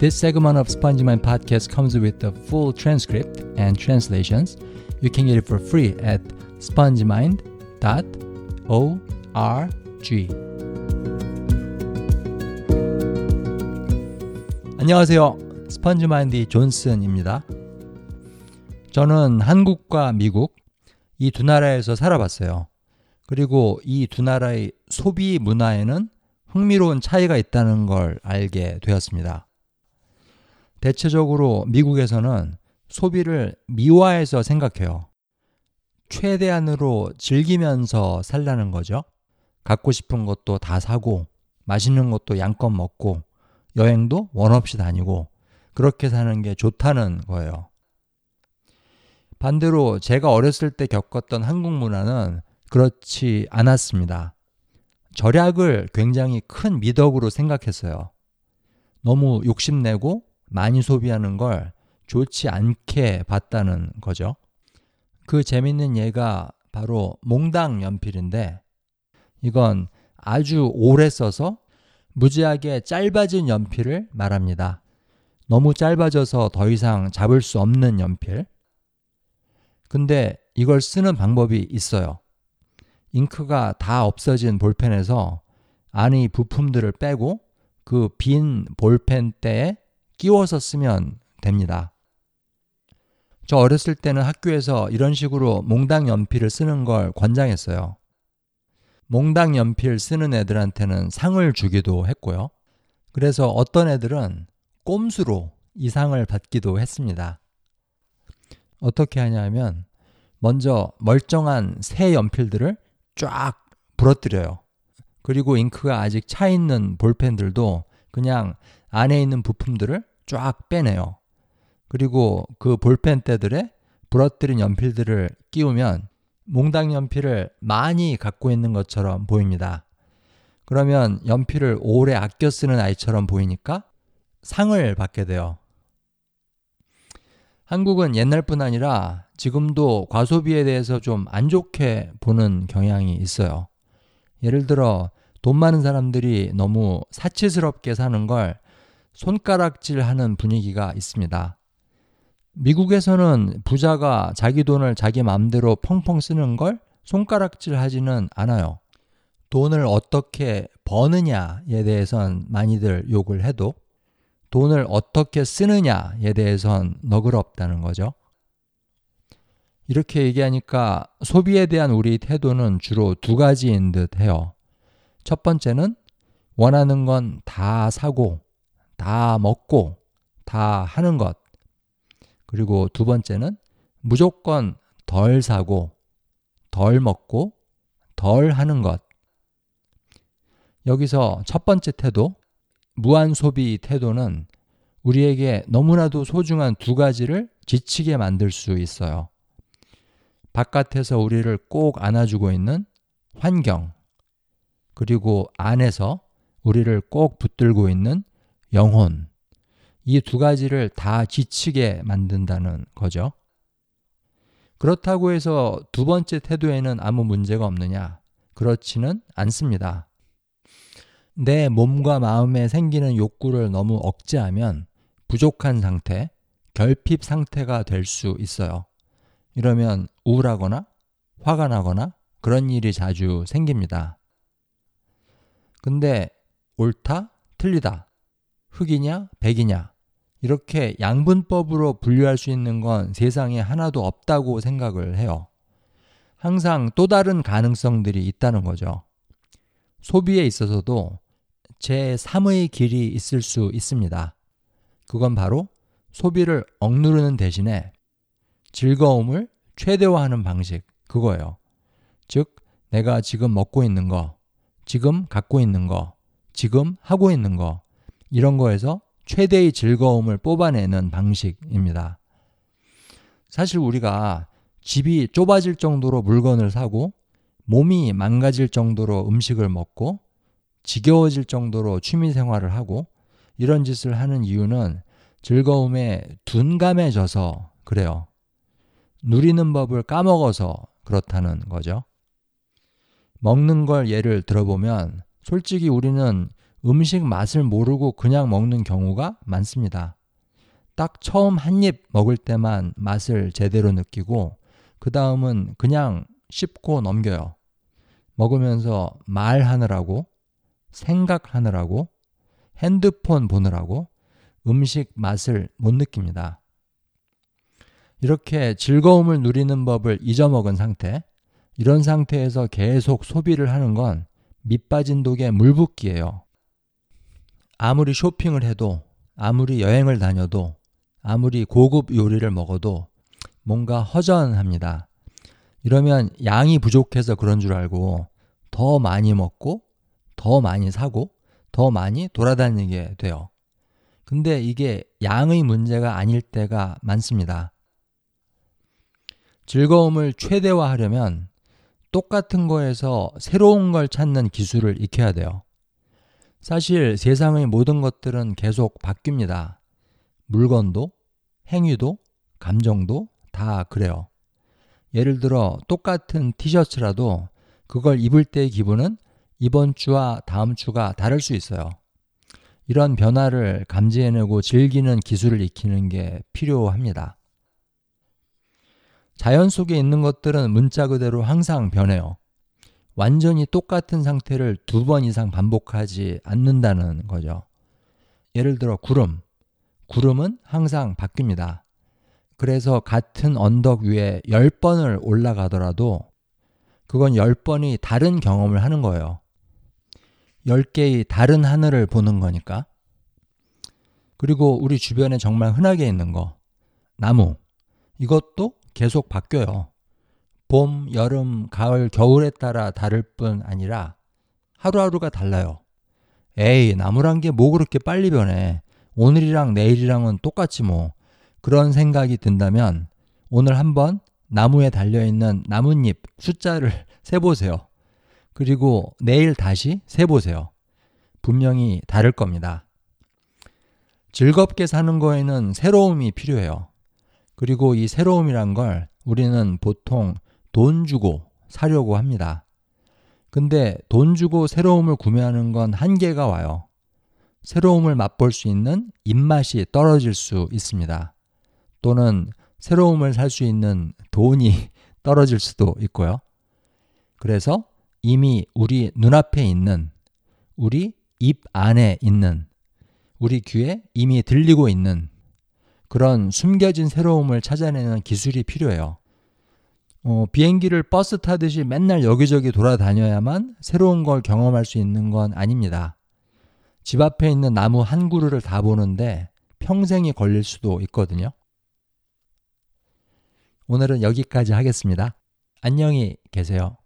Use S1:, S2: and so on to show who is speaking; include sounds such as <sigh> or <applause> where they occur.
S1: This segment of Spongy Mind podcast comes with the full transcript and translations. You can get it for free at spongemind.org. 안녕하세요. 스펀지마인드 존슨입니다. 저는 한국과 미국 이 두 나라에서 살아봤어요. 그리고 이 두 나라의 소비 문화에는 흥미로운 차이가 있다는 걸 알게 되었습니다. 대체적으로 미국에서는 소비를 미화해서 생각해요. 최대한으로 즐기면서 살라는 거죠. 갖고 싶은 것도 다 사고, 맛있는 것도 양껏 먹고, 여행도 원 없이 다니고, 그렇게 사는 게 좋다는 거예요. 반대로 제가 어렸을 때 겪었던 한국 문화는 그렇지 않았습니다. 절약을 굉장히 큰 미덕으로 생각했어요. 너무 욕심내고 많이 소비하는 걸 좋지 않게 봤다는 거죠. 그 재밌는 예가 바로 몽당 연필인데 이건 아주 오래 써서 무지하게 짧아진 연필을 말합니다. 너무 짧아져서 더 이상 잡을 수 없는 연필. 근데 이걸 쓰는 방법이 있어요. 잉크가 다 없어진 볼펜에서 안의 부품들을 빼고 그 빈 볼펜대에 끼워서 쓰면 됩니다. 저 어렸을 때는 학교에서 이런 식으로 몽당 연필을 쓰는 걸 권장했어요. 몽당 연필 쓰는 애들한테는 상을 주기도 했고요. 그래서 어떤 애들은 꼼수로 이 상을 받기도 했습니다. 어떻게 하냐면 먼저 멀쩡한 새 연필들을 쫙 부러뜨려요. 그리고 잉크가 아직 차 있는 볼펜들도 그냥 안에 있는 부품들을 쫙 빼내요. 그리고 그 볼펜대들에 부러뜨린 연필들을 끼우면 몽당 연필을 많이 갖고 있는 것처럼 보입니다. 그러면 연필을 오래 아껴 쓰는 아이처럼 보이니까 상을 받게 돼요. 한국은 옛날뿐 아니라 지금도 과소비에 대해서 좀 안 좋게 보는 경향이 있어요. 예를 들어 돈 많은 사람들이 너무 사치스럽게 사는 걸 손가락질 하는 분위기가 있습니다. 미국에서는 부자가 자기 돈을 자기 마음대로 펑펑 쓰는 걸 손가락질 하지는 않아요. 돈을 어떻게 버느냐에 대해선 많이들 욕을 해도 돈을 어떻게 쓰느냐에 대해선 너그럽다는 거죠. 이렇게 얘기하니까 소비에 대한 우리 태도는 주로 두 가지인 듯 해요. 첫 번째는 원하는 건 다 사고 다 먹고 다 하는 것. 그리고 두 번째는 무조건 덜 사고 덜 먹고 덜 하는 것. 여기서 첫 번째 태도, 무한 소비 태도는 우리에게 너무나도 소중한 두 가지를 지치게 만들 수 있어요. 바깥에서 우리를 꼭 안아주고 있는 환경, 그리고 안에서 우리를 꼭 붙들고 있는 영혼. 이 두 가지를 다 지치게 만든다는 거죠. 그렇다고 해서 두 번째 태도에는 아무 문제가 없느냐? 그렇지는 않습니다. 내 몸과 마음에 생기는 욕구를 너무 억제하면 부족한 상태, 결핍 상태가 될 수 있어요. 이러면 우울하거나 화가 나거나 그런 일이 자주 생깁니다. 근데 옳다, 틀리다, 흑이냐, 백이냐, 이렇게 양분법으로 분류할 수 있는 건 세상에 하나도 없다고 생각을 해요. 항상 또 다른 가능성들이 있다는 거죠. 소비에 있어서도 제 3의 길이 있을 수 있습니다. 그건 바로 소비를 억누르는 대신에 즐거움을 최대화하는 방식, 그거예요. 즉, 내가 지금 먹고 있는 거, 지금 갖고 있는 거, 지금 하고 있는 거, 이런 거에서 최대의 즐거움을 뽑아내는 방식입니다. 사실 우리가 집이 좁아질 정도로 물건을 사고 몸이 망가질 정도로 음식을 먹고 지겨워질 정도로 취미 생활을 하고 이런 짓을 하는 이유는 즐거움에 둔감해져서 그래요. 누리는 법을 까먹어서 그렇다는 거죠. 먹는 걸 예를 들어보면 솔직히 우리는 음식 맛을 모르고 그냥 먹는 경우가 많습니다. 딱 처음 한 입 먹을 때만 맛을 제대로 느끼고 그 다음은 그냥 씹고 넘겨요. 먹으면서 말하느라고, 생각하느라고, 핸드폰 보느라고 음식 맛을 못 느낍니다. 이렇게 즐거움을 누리는 법을 잊어먹은 상태, 이런 상태에서 계속 소비를 하는 건 밑빠진 독에 물붓기예요. 아무리 쇼핑을 해도, 아무리 여행을 다녀도, 아무리 고급 요리를 먹어도 뭔가 허전합니다. 이러면 양이 부족해서 그런 줄 알고 더 많이 먹고, 더 많이 사고, 더 많이 돌아다니게 돼요. 근데 이게 양의 문제가 아닐 때가 많습니다. 즐거움을 최대화하려면 똑같은 거에서 새로운 걸 찾는 기술을 익혀야 돼요. 사실 세상의 모든 것들은 계속 바뀝니다. 물건도, 행위도, 감정도 다 그래요. 예를 들어 똑같은 티셔츠라도 그걸 입을 때의 기분은 이번 주와 다음 주가 다를 수 있어요. 이런 변화를 감지해내고 즐기는 기술을 익히는 게 필요합니다. 자연 속에 있는 것들은 문자 그대로 항상 변해요. 완전히 똑같은 상태를 두 번 이상 반복하지 않는다는 거죠. 예를 들어 구름. 구름은 항상 바뀝니다. 그래서 같은 언덕 위에 10번을 올라가더라도 그건 10번이 다른 경험을 하는 거예요. 10개의 다른 하늘을 보는 거니까. 그리고 우리 주변에 정말 흔하게 있는 거. 나무. 이것도 계속 바뀌어요. 봄, 여름, 가을, 겨울에 따라 다를 뿐 아니라 하루하루가 달라요. 에이, 나무란 게 뭐 그렇게 빨리 변해. 오늘이랑 내일이랑은 똑같지 뭐. 그런 생각이 든다면 오늘 한번 나무에 달려있는 나뭇잎 숫자를 <laughs> 세보세요. 그리고 내일 다시 세보세요. 분명히 다를 겁니다. 즐겁게 사는 거에는 새로움이 필요해요. 그리고 이 새로움이란 걸 우리는 보통 돈 주고 사려고 합니다. 근데 돈 주고 새로움을 구매하는 건 한계가 와요. 새로움을 맛볼 수 있는 입맛이 떨어질 수 있습니다. 또는 새로움을 살 수 있는 돈이 <laughs> 떨어질 수도 있고요. 그래서 이미 우리 눈앞에 있는, 우리 입 안에 있는, 우리 귀에 이미 들리고 있는 그런 숨겨진 새로움을 찾아내는 기술이 필요해요. 어, 비행기를 버스 타듯이 맨날 여기저기 돌아다녀야만 새로운 걸 경험할 수 있는 건 아닙니다. 집 앞에 있는 나무 한 그루를 다 보는데 평생이 걸릴 수도 있거든요. 오늘은 여기까지 하겠습니다. 안녕히 계세요.